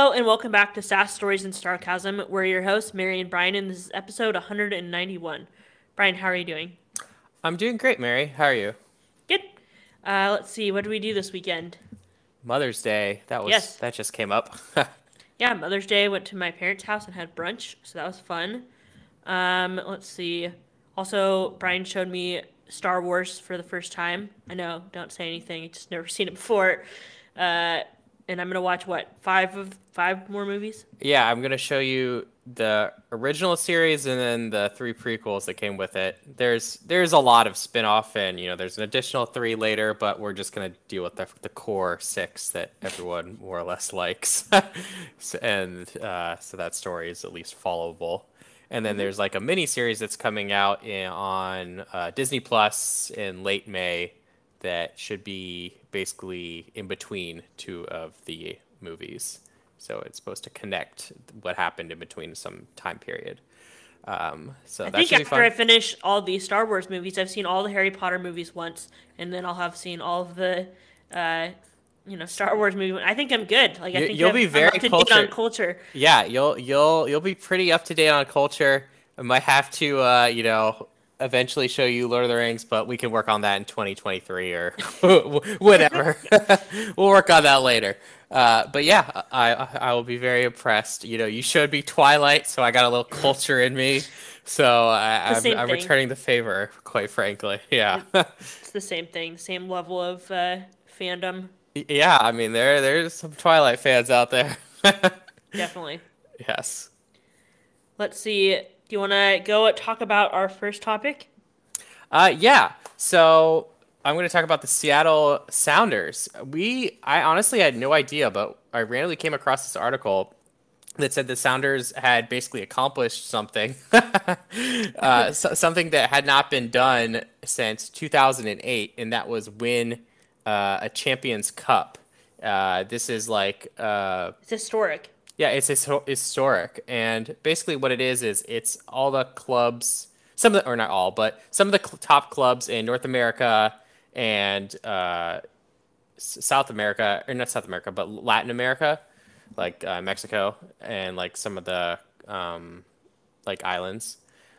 Hello and welcome back to SAS Stories and Sarcasm. We're your hosts, Mary and Brian, and this is episode 191. Brian, how are you doing? I'm doing great, Mary. How are you? Good. Uh, let's see. What do we do this weekend? Mother's Day. That was Yes. that just came up. Yeah, Mother's Day. Went to my parents' house and had brunch, so that was fun. Um, let's see. Also, Brian showed me Star Wars for the first time. I know, don't say anything. Just never seen it before. Uh, and I'm gonna watch what five of five more movies. yeah, I'm gonna show you the original series and then the three prequels that came with it. There's there's a lot of spin-off and you know there's an additional three later, but we're just gonna deal with the the core six that everyone more or less likes, So- and uh, so that story is at least followable. And then there's like a mini series that's coming out in, on uh, Disney Plus in late May that should be basically in between two of the movies. So it's supposed to connect what happened in between some time period. Um, so I that think after. I finish all the Star Wars movies, I've seen all the Harry Potter movies once, and then I'll have seen all of the, uh, you know, Star Wars movies. I think I'm good. Like I You- think you'll I'm, be very up to date on culture. Yeah, you'll you'll you'll be pretty up to date on culture. I might have to uh, you know eventually show you Lord of the Rings, but we can work on that in 2023 or whatever. we'll work on that later. Uh, but yeah, I I will be very impressed. You know, you showed me Twilight, so I got a little culture in me. So I, The I'm, I'm returning the favor, quite frankly. Yeah. It's the same thing, same level of uh, fandom, yeah, I mean there there's some Twilight fans out there. definitely. yes. Let's see. Do you want to go talk about our first topic? Uh, yeah. So I'm going to talk about the Seattle Sounders. We, I honestly had no idea, but I randomly came across this article that said the Sounders had basically accomplished something, uh, so, something that had not been done since 2008, and that was win uh, a Champions Cup. Uh, this is like uh, It's historic. Yeah, it's histo- historic, and basically what it is is it's all the clubs, some of the, or not all, but some of the cl- top clubs in North America and uh, South America, or not South America, but Latin America, like uh, Mexico and like some of the um, like islands,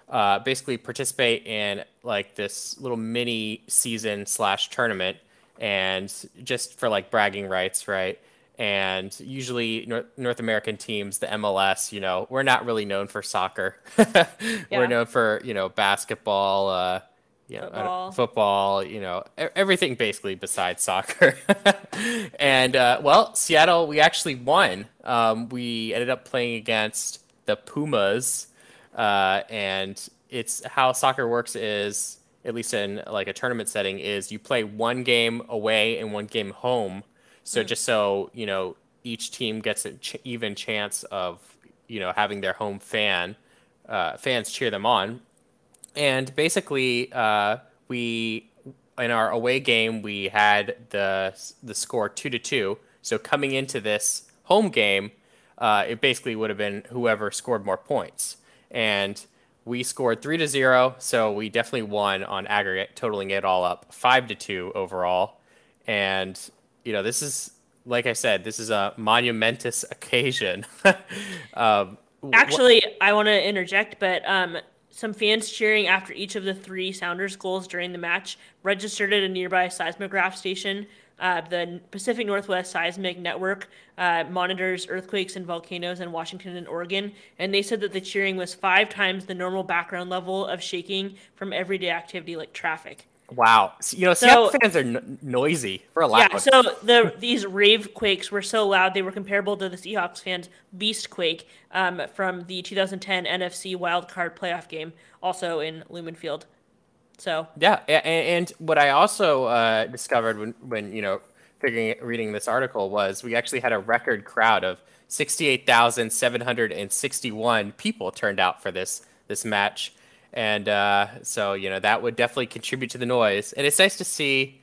uh, basically participate in like this little mini season slash tournament, and just for like bragging rights, right? And usually North, North American teams, the MLS, you know, we're not really known for soccer. Yeah. We're known for you know basketball, uh, you know, I don't- Football. football, you know, everything basically besides soccer. and uh, well, Seattle, we actually won. Um, we ended up playing against the Pumas, uh, and it's how soccer works is at least in like a tournament setting is you play one game away and one game home. So just so you know, each team gets an ch- even chance of you know having their home fan uh, fans cheer them on. And basically uh, we in our away game we had the the score two to two. So coming into this home game uh, it basically would have been whoever scored more points. And we scored three to zero. So we definitely won on aggregate totaling it all up five to two overall. And you know this is like i said this is a monumentous occasion um, wh- Actually, I want to interject, but um, some fans cheering after each of the three Sounders goals during the match registered at a nearby seismograph station. Uh, the Pacific Northwest Seismic Network uh, monitors earthquakes and volcanoes in Washington and Oregon, and they said that the cheering was five times the normal background level of shaking from everyday activity like traffic. Wow you know seattle So- fans are n- noisy for a loud Yeah, so the these rave quakes were so loud they were comparable to the Seahawks fans' beast quake um, from the 2010 NFC wildcard playoff game, also in Lumen Field. So Yeah, a- a- and what I also uh, discovered when, when you know figuring reading this article was we actually had a record crowd of sixty eight thousand seven hundred and sixty one people turned out for this this match, and uh, so you know that would definitely contribute to the noise. And it's nice to see.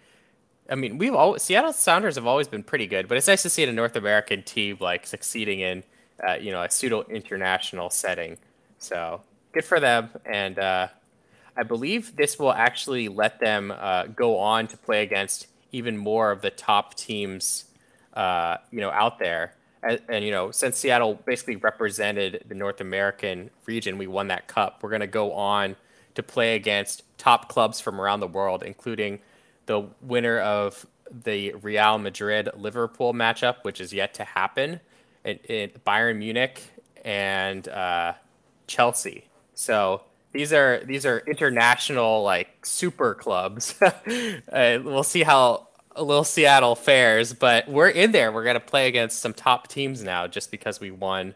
I mean, we've always Seattle Sounders have always been pretty good, but it's nice to see a North American team like succeeding in uh, you know a pseudo international setting. So good for them, and uh, I believe this will actually let them uh, go on to play against even more of the top teams, uh, you know, out there. And, and, you know, since Seattle basically represented the North American region, we won that cup. We're going to go on to play against top clubs from around the world, including the winner of the Real Madrid Liverpool matchup, which is yet to happen, in, in Bayern Munich and uh, Chelsea. So these are these are international like super clubs. uh, we'll see how a little Seattle fares, but we're in there. We're gonna play against some top teams now, just because we won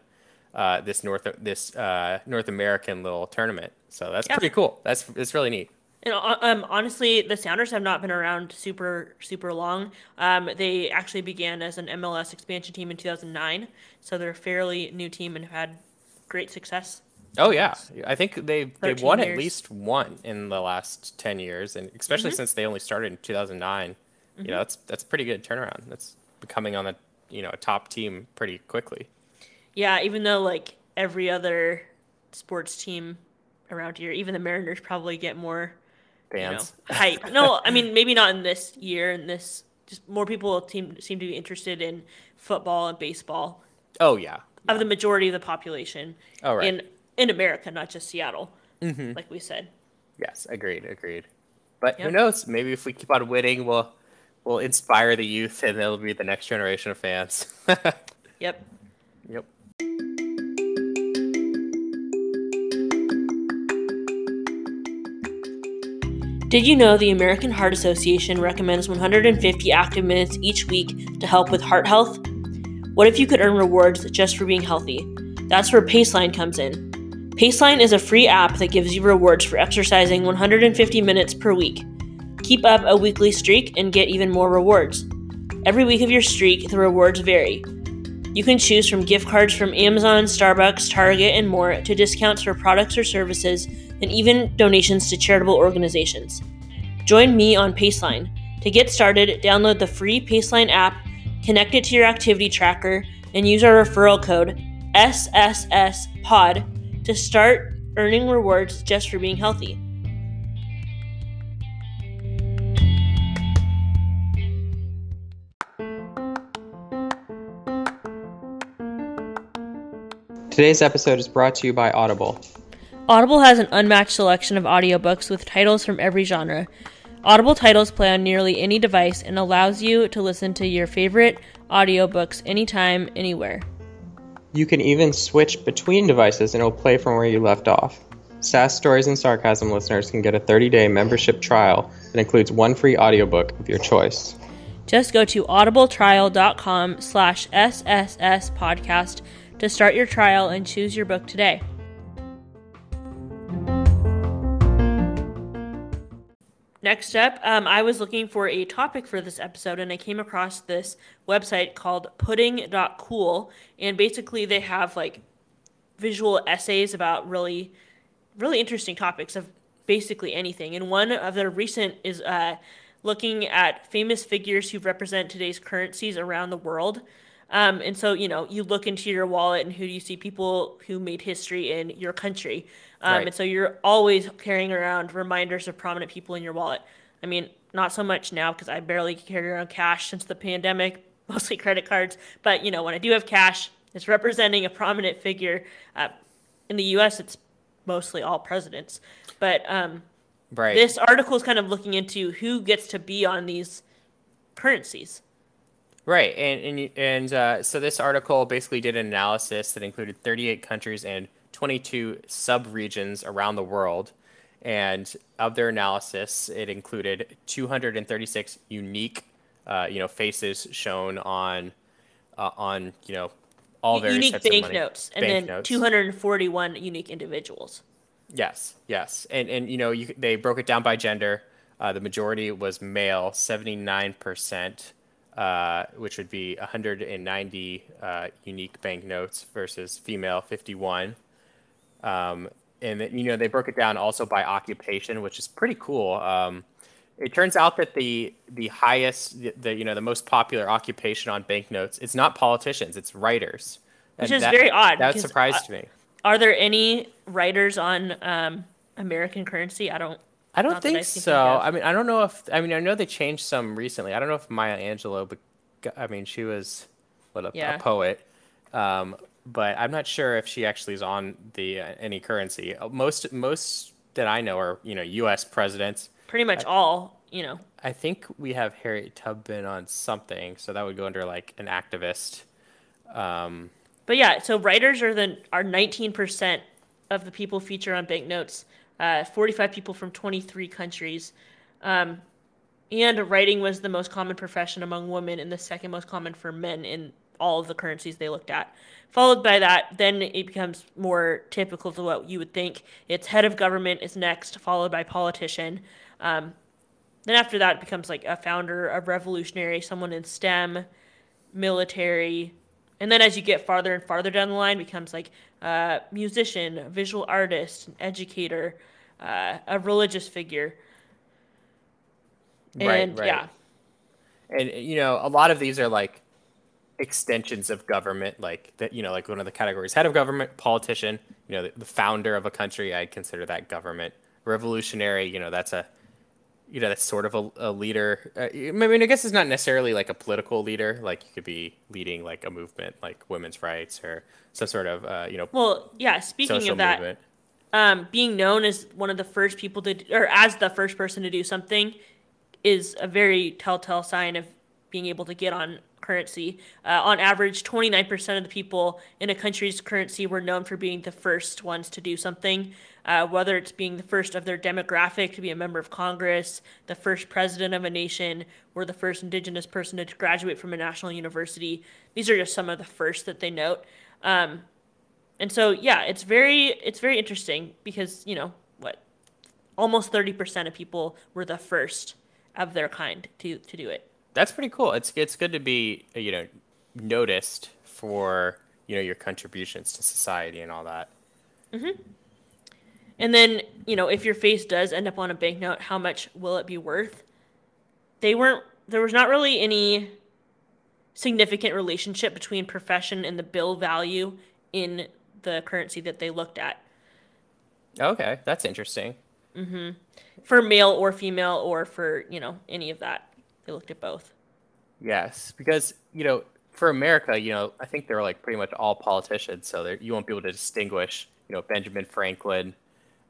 uh, this North this uh, North American little tournament. So that's yeah. pretty cool. That's it's really neat. And uh, um, honestly, the Sounders have not been around super super long. Um, they actually began as an MLS expansion team in 2009, so they're a fairly new team and have had great success. Oh yeah, I think they they won years. at least one in the last 10 years, and especially mm-hmm. since they only started in 2009. Mm-hmm. You know, that's that's pretty good turnaround. That's becoming on the you know a top team pretty quickly. Yeah, even though like every other sports team around here, even the Mariners probably get more fans you know, hype. no, I mean maybe not in this year. In this, just more people seem seem to be interested in football and baseball. Oh yeah, of the majority of the population. Oh right. In in America, not just Seattle, mm-hmm. like we said. Yes, agreed, agreed. But yep. who knows? Maybe if we keep on winning, we'll we'll inspire the youth, and they'll be the next generation of fans. yep. Yep. Did you know the American Heart Association recommends 150 active minutes each week to help with heart health? What if you could earn rewards just for being healthy? That's where Paceline comes in. Paceline is a free app that gives you rewards for exercising 150 minutes per week. Keep up a weekly streak and get even more rewards. Every week of your streak, the rewards vary. You can choose from gift cards from Amazon, Starbucks, Target, and more to discounts for products or services and even donations to charitable organizations. Join me on Paceline. To get started, download the free Paceline app, connect it to your activity tracker, and use our referral code SSSPOD to start earning rewards just for being healthy. Today's episode is brought to you by Audible. Audible has an unmatched selection of audiobooks with titles from every genre. Audible titles play on nearly any device and allows you to listen to your favorite audiobooks anytime, anywhere. You can even switch between devices and it'll play from where you left off. Sass Stories and Sarcasm listeners can get a 30-day membership trial that includes one free audiobook of your choice. Just go to audibletrial.com slash SSS podcast to start your trial and choose your book today. Next up, um, I was looking for a topic for this episode and I came across this website called pudding.cool. And basically, they have like visual essays about really, really interesting topics of basically anything. And one of their recent is uh, looking at famous figures who represent today's currencies around the world. Um, and so, you know, you look into your wallet and who do you see people who made history in your country. Um, right. And so you're always carrying around reminders of prominent people in your wallet. I mean, not so much now because I barely carry around cash since the pandemic, mostly credit cards. But, you know, when I do have cash, it's representing a prominent figure. Uh, in the US, it's mostly all presidents. But um, right. this article is kind of looking into who gets to be on these currencies. Right, and and and uh, so this article basically did an analysis that included 38 countries and 22 sub-regions around the world, and of their analysis, it included 236 unique, uh, you know, faces shown on uh, on you know all various unique banknotes, and bank then notes. 241 unique individuals. Yes, yes, and and you know you, they broke it down by gender. Uh, the majority was male, 79 percent uh, which would be 190 uh, unique banknotes versus female 51. Um, and then, you know they broke it down also by occupation, which is pretty cool. Um, it turns out that the the highest, the, the, you know the most popular occupation on banknotes is not politicians, it's writers. Which and is that, very odd. That surprised uh, me. Are there any writers on um, American currency? I don't I don't think so. I mean, I don't know if I mean I know they changed some recently. I don't know if Maya Angelou, but I mean she was what a, yeah. a poet. Um, but I'm not sure if she actually is on the uh, any currency. Uh, Most most that I know are you know U.S. presidents. Pretty much all, you know. I think we have Harriet Tubman on something, so that would go under like an activist. Um, But yeah, so writers are the are 19% of the people featured on banknotes. Uh, 45 people from 23 countries. Um, and writing was the most common profession among women and the second most common for men in all of the currencies they looked at. Followed by that, then it becomes more typical to what you would think. It's head of government is next, followed by politician. Um, then after that, it becomes like a founder, a revolutionary, someone in STEM, military, and then as you get farther and farther down the line, becomes like uh, musician, visual artist, educator, uh, a religious figure. Right, And right. yeah, and you know a lot of these are like extensions of government like that you know like one of the categories head of government politician you know the, the founder of a country i consider that government revolutionary you know that's a you know that's sort of a, a leader uh, i mean i guess it's not necessarily like a political leader like you could be leading like a movement like women's rights or some sort of uh, you know well, yeah. Speaking of that, movement um, being known as one of the first people to, or as the first person to do something, is a very telltale sign of being able to get on currency. Uh, on average, 29% of the people in a country's currency were known for being the first ones to do something, uh, whether it's being the first of their demographic to be a member of Congress, the first president of a nation, or the first indigenous person to graduate from a national university. These are just some of the first that they note. Um, and so, yeah, it's very it's very interesting because you know what, almost 30% of people were the first of their kind to to do it. that's pretty cool it's it's good to be you know noticed for you know your contributions to society and all that mm-hmm. And then, you know, if your face does end up on a banknote, how much will it be worth? They weren't there was not really any significant relationship between profession and the bill value in the currency that they looked at okay that's interesting for male or female or for, you know, any of that. They looked at both. Yes, because you know, for America, you know, I think they're like pretty much all politicians, so you won't be able to distinguish, you know, Benjamin Franklin,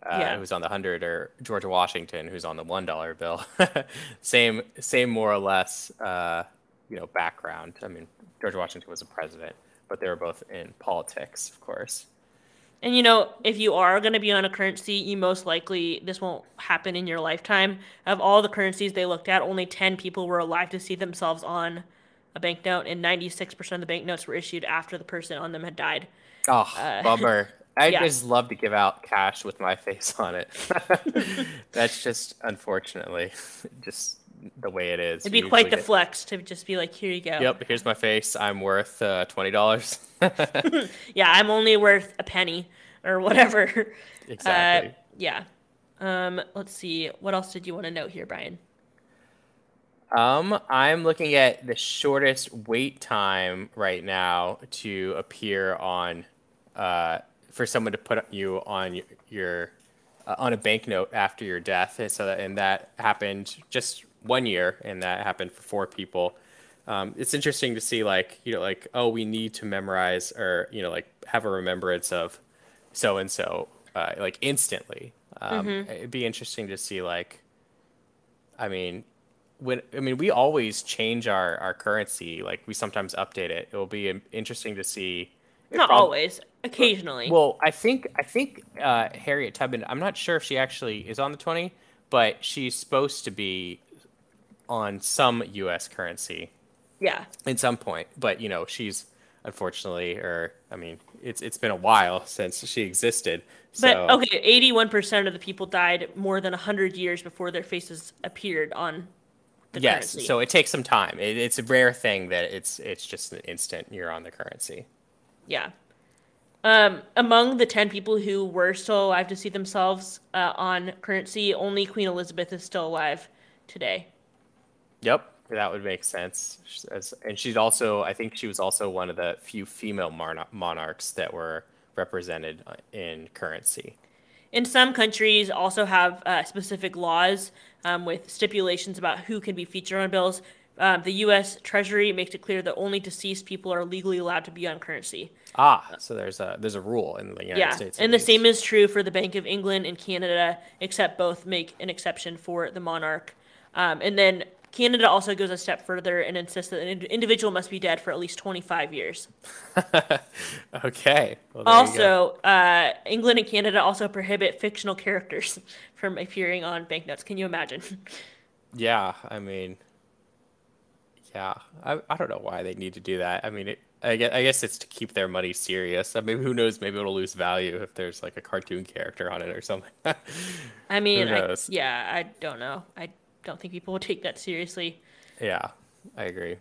uh, Yeah. who's on the hundred, or George Washington, who's on the one dollar bill. same, same more or less, uh, you know, background. I mean, George Washington was a president, but they were both in politics, of course. And you know, if you are going to be on a currency, you most likely this won't happen in your lifetime. Of all the currencies they looked at, only 10 people were alive to see themselves on a banknote and 96% of the banknotes were issued after the person on them had died. Oh, Uh, bummer. I yeah. just love to give out cash with my face on it. That's just unfortunately just the way it is. It'd be quite the flex to just be like, here you go. Yep, here's my face. I'm worth uh, twenty dollars. Yeah, I'm only worth a penny or whatever. exactly. Uh, yeah. Um, let's see. What else did you want to note here, Brian? Um, I'm looking at the shortest wait time right now to appear on, uh, for someone to put you on your, your uh, on a banknote after your death. And so that, and that happened just one year, and that happened for four people. Um, it's interesting to see, like you know, like oh, we need to memorize or you know, like have a remembrance of so and so, like instantly. Um, It'd be interesting to see, like, I mean, when I mean, we always change our our currency. Like we sometimes update it. It will be interesting to see. Not prob- always, occasionally. Well, I think I think uh, Harriet Tubman. I'm not sure if she actually is on the twenty, but she's supposed to be on some U.S. currency yeah. at some point. But you know, she's unfortunately, or I mean, it's it's been a while since she existed. But okay, eighty-one percent of the people died more than hundred years before their faces appeared on the currency. yes, currency. so it takes some time. It, it's a rare thing that it's it's just an instant you're on the currency. yeah. Um, among the ten people who were still alive to see themselves uh, on currency, only Queen Elizabeth is still alive today. Yep, that would make sense. And she's also, I think she was also one of the few female monarchs that were represented uh, in currency. In some countries, also have uh, specific laws um, with stipulations about who can be featured on bills. Um, the U.S. Treasury makes it clear that only deceased people are legally allowed to be on currency. Ah, so there's a there's a rule in the United yeah, States. at and the least. same is true for the Bank of England and Canada, except both make an exception for the monarch. Um, and then Canada also goes a step further and insists that an ind- individual must be dead for at least 25 years. okay. Well, there you go. Also, uh, England and Canada also prohibit fictional characters from appearing on banknotes. Can you imagine? Yeah, I mean, yeah, I, I don't know why they need to do that. I mean, it, I guess, I guess it's to keep their money serious. I mean, who knows? Maybe it'll lose value if there's like a cartoon character on it or something. I mean, I, yeah, I don't know. I don't think people would take that seriously. yeah, I agree.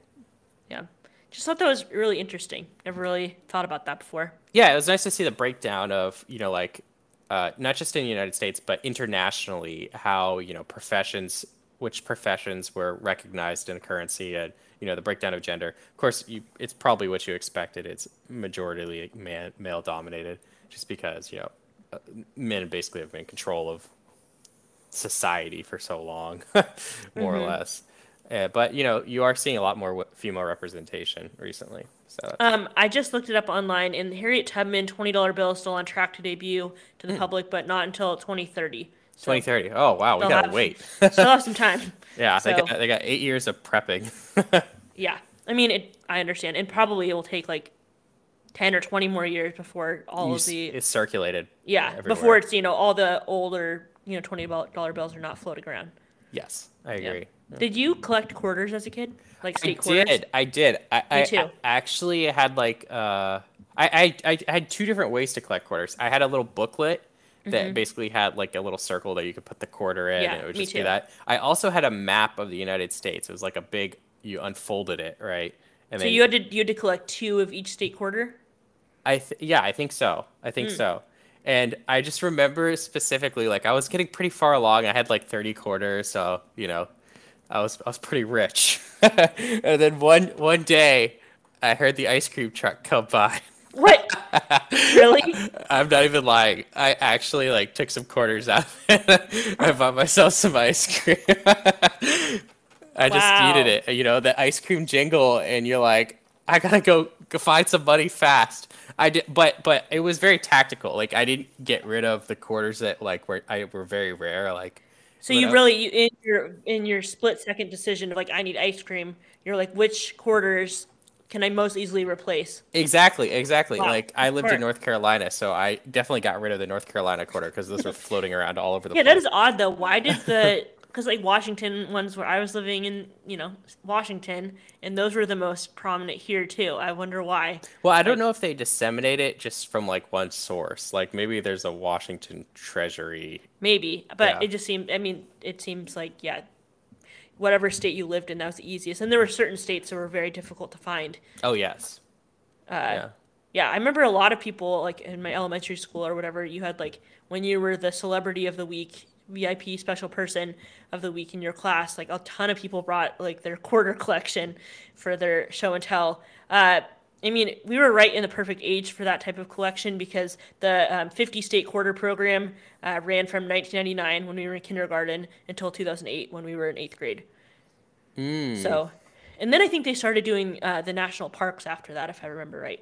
Yeah. Just thought that was really interesting. Never really thought about that before. Yeah, it was nice to see the breakdown of you know like uh, not just in the United States but internationally how you know professions which professions were recognized in currency and you know the breakdown of gender. Of course, you, it's probably what you expected. It's majority male dominated, just because you know uh, men basically have been in control of society for so long, more or less. Uh, but you know you are seeing a lot more female representation recently. So Um, I just looked it up online, and Harriet Tubman twenty dollar bill is still on track to debut to the public, but not until twenty thirty. 2030. Oh wow, we gotta have- wait. Still have some time. Yeah, they got they got eight years of prepping. Yeah, I mean, it. I understand, and probably it will take like ten or twenty more years before all You of the it's circulated. yeah everywhere. before it's you know all the older you know twenty dollar bills are not floating around. Yes, I Yeah. agree. Did you collect quarters as a kid, like I state quarters? I did. I did. I, I, too. I actually had like uh, I, I I had two different ways to collect quarters. I had a little booklet that basically had like a little circle that you could put the quarter in, Mm-hmm. Yeah, and it would just be that. I also had a map of the United States. It was like a big. You unfolded it, right? And So you had to you had to collect two of each state quarter. I th- yeah, I think so. I think so. And I just remember specifically, like I was getting pretty far along. I had like thirty quarters, so you know, I was I was pretty rich. and then one one day, I heard the ice cream truck come by. What? really? I'm not even lying. I actually like took some quarters out. And I bought myself some ice cream. I just Wow. needed it. You know, the ice cream jingle, and you're like, I gotta go, go find some money fast. I did, but but it was very tactical. Like I didn't get rid of the quarters that like were I were very rare. Like So you really you, in your in your split second decision of like I need ice cream, you're like which quarters can I most easily replace? exactly, exactly. Wow, Like I lived in North Carolina, so I definitely got rid of the North Carolina quarter because those were floating around all over the Yeah, place. that is odd though. Why did the because like Washington ones where I was living in, you know, Washington, and those were the most prominent here too. I wonder why. Well, I don't know if they disseminate it just from like one source. Like maybe there's a Washington Treasury. Maybe, but Yeah. it just seemed. I mean, it seems like yeah, whatever state you lived in, that was the easiest. And there were certain states that were very difficult to find. Oh yes. Uh, yeah. Yeah, I remember a lot of people like in my elementary school or whatever. You had like when you were the celebrity of the week, VIP special person of the week in your class. Like a ton of people brought like their quarter collection for their show and tell. Uh, I mean, we were right in the perfect age for that type of collection because the um, 50 state quarter program uh, ran from 1999 when we were in kindergarten until 2008 when we were in eighth grade. So, and then I think they started doing uh, the national parks after that, if I remember right.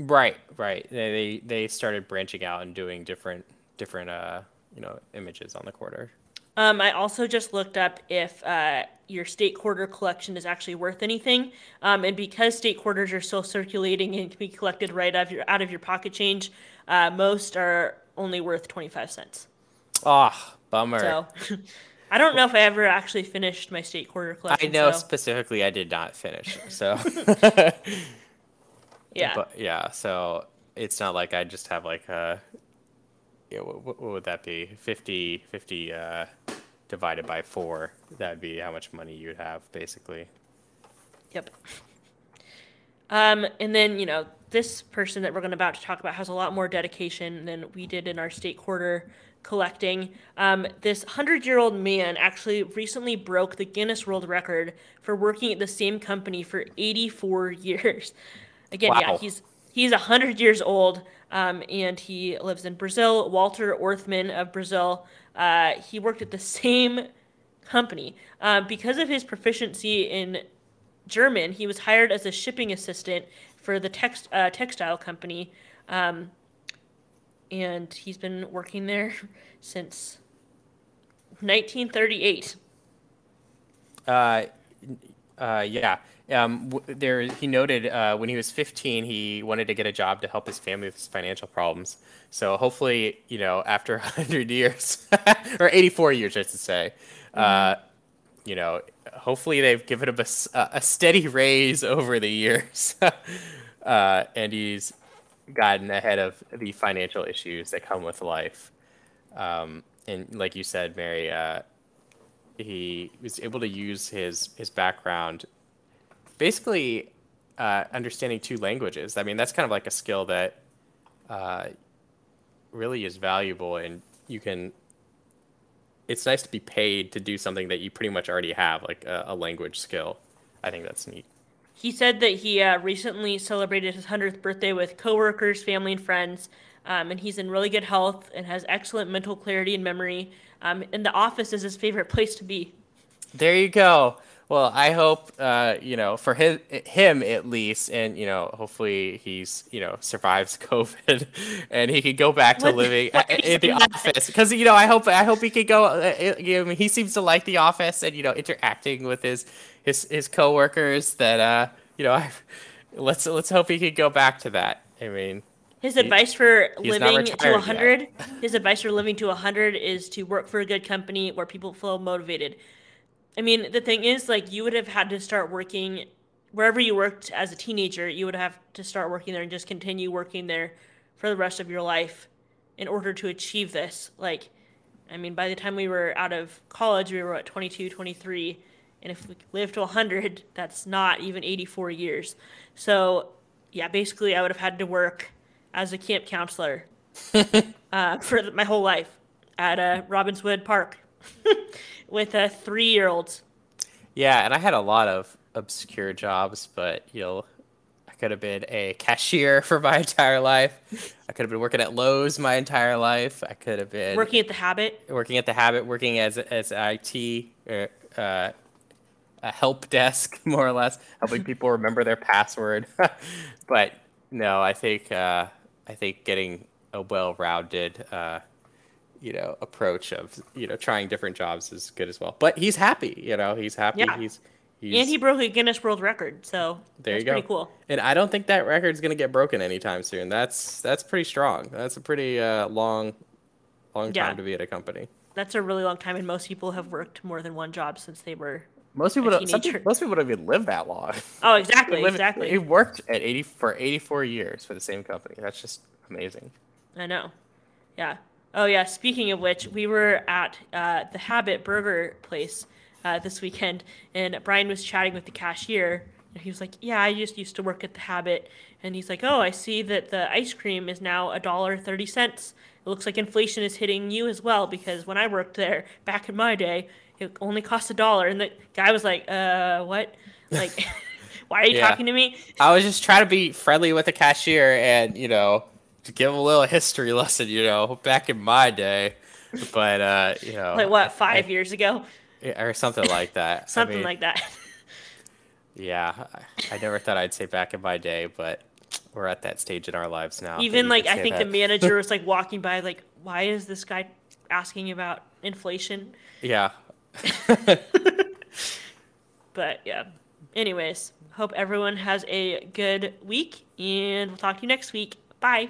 Right, right. They, they they started branching out and doing different different uh you know images on the quarter. Um, I also just looked up if uh, your state quarter collection is actually worth anything, um, and because state quarters are still circulating and can be collected right out of your out of your pocket change, uh, most are only worth twenty five cents. Ah, bummer. So, I don't know if I ever actually finished my state quarter collection. I know so, specifically I did not finish. So yeah, but yeah, so it's not like I just have like a yeah, what, what would that be? 50 50 uh divided by 4. That'd be how much money you'd have basically. Yep. Um, and then you know this person that we're going to about to talk about has a lot more dedication than we did in our state quarter collecting. Um, this hundred-year-old man actually recently broke the Guinness World Record for working at the same company for 84 years. Again, yeah, he's he's hundred years old, um, and he lives in Brazil. Walter Orthmann of Brazil. Uh, he worked at the same company uh, because of his proficiency in German. He was hired as a shipping assistant for the text uh, textile company, um, and he's been working there since 1938. Uh, uh, yeah. Um, w- there, he noted uh, when he was 15, he wanted to get a job to help his family with his financial problems. So hopefully, you know, after 100 years, or 84 years, I should say, uh, you know, hopefully they've given him a steady raise over the years, uh, and he's gotten ahead of the financial issues that come with life. Um, and like you said, Mary, uh, he was able to use his his background basically uh, understanding two languages i mean that's kind of like a skill that uh, really is valuable and you can it's nice to be paid to do something that you pretty much already have like a, a language skill i think that's neat He said that he uh, recently celebrated his 100th birthday with coworkers, family, and friends, um, and he's in really good health and has excellent mental clarity and memory. Um, and the office is his favorite place to be. There you go. Well, I hope uh, you know for his, him at least, and you know hopefully he's you know survives COVID, and he can go back to What- living why at, are the that? office. Because you know I hope I hope he could go. Uh, uh, you know, he seems to like the office and you know interacting with his his his coworkers. That uh you know I, let's let's hope he could go back to that. I mean, His advice for living to retired 100, his advice for living to 100 is to work for a good company where people feel motivated. I mean, the thing is, like, you would have had to start working wherever you worked as a teenager, you would have to start working there and just continue working there for the rest of your life in order to achieve this. Like, I mean, by the time we were out of college, we were at 22, 23. And if we live to 100, that's not even 84 years. So, yeah, basically, I would have had to work as a camp counselor uh, for my whole life at uh, Robinswood Park with a three year old. Yeah, and I had a lot of obscure jobs, but you know, I could have been a cashier for my entire life. I could have been working at Lowe's my entire life. I could have been Working at the Habit. working at the Habit, working as as IT, or, uh, a help desk, more or less, helping people remember their password. but no, I think uh, I think getting a well-rounded, uh, you know, approach of you know trying different jobs is good as well. But he's happy, you know, he's happy. Yeah. He's he's And he broke a Guinness World Record. So there that's you go. pretty cool. And I don't think that record's gonna get broken anytime soon. That's that's pretty strong. That's a pretty uh, long, long time to be at a company. That's a really long time, and most people have worked more than one job since they were. Most people, A don't, some teenager. people, most people don't even live that long. Oh, exactly, live- exactly. He worked at eighty for eighty four years for the same company. That's just amazing. I know. Yeah. Oh yeah. Speaking of which, we were at uh, the Habit Burger place uh, this weekend, and Brian was chatting with the cashier, and he was like, "Yeah, I just used to work at the Habit," and he's like, "Oh, I see that the ice cream is now a dollar thirty cents. It looks like inflation is hitting you as well because when I worked there back in my day, it only cost a dollar." And the guy was like, "Uh, what? Like, why are you Yeah. talking to me?" I was just trying to be friendly with the cashier and you know to give a little history lesson. You know, back in my day, but uh, you know, Like what? Five years ago, or something like that. I something mean, like that. Yeah, I, I never thought I'd say back in my day, but we're at that stage in our lives now. Even like I think that. the manager was like walking by, like, why is this guy asking about inflation? Yeah. But yeah. Anyways, hope everyone has a good week, and we'll talk to you next week. Bye.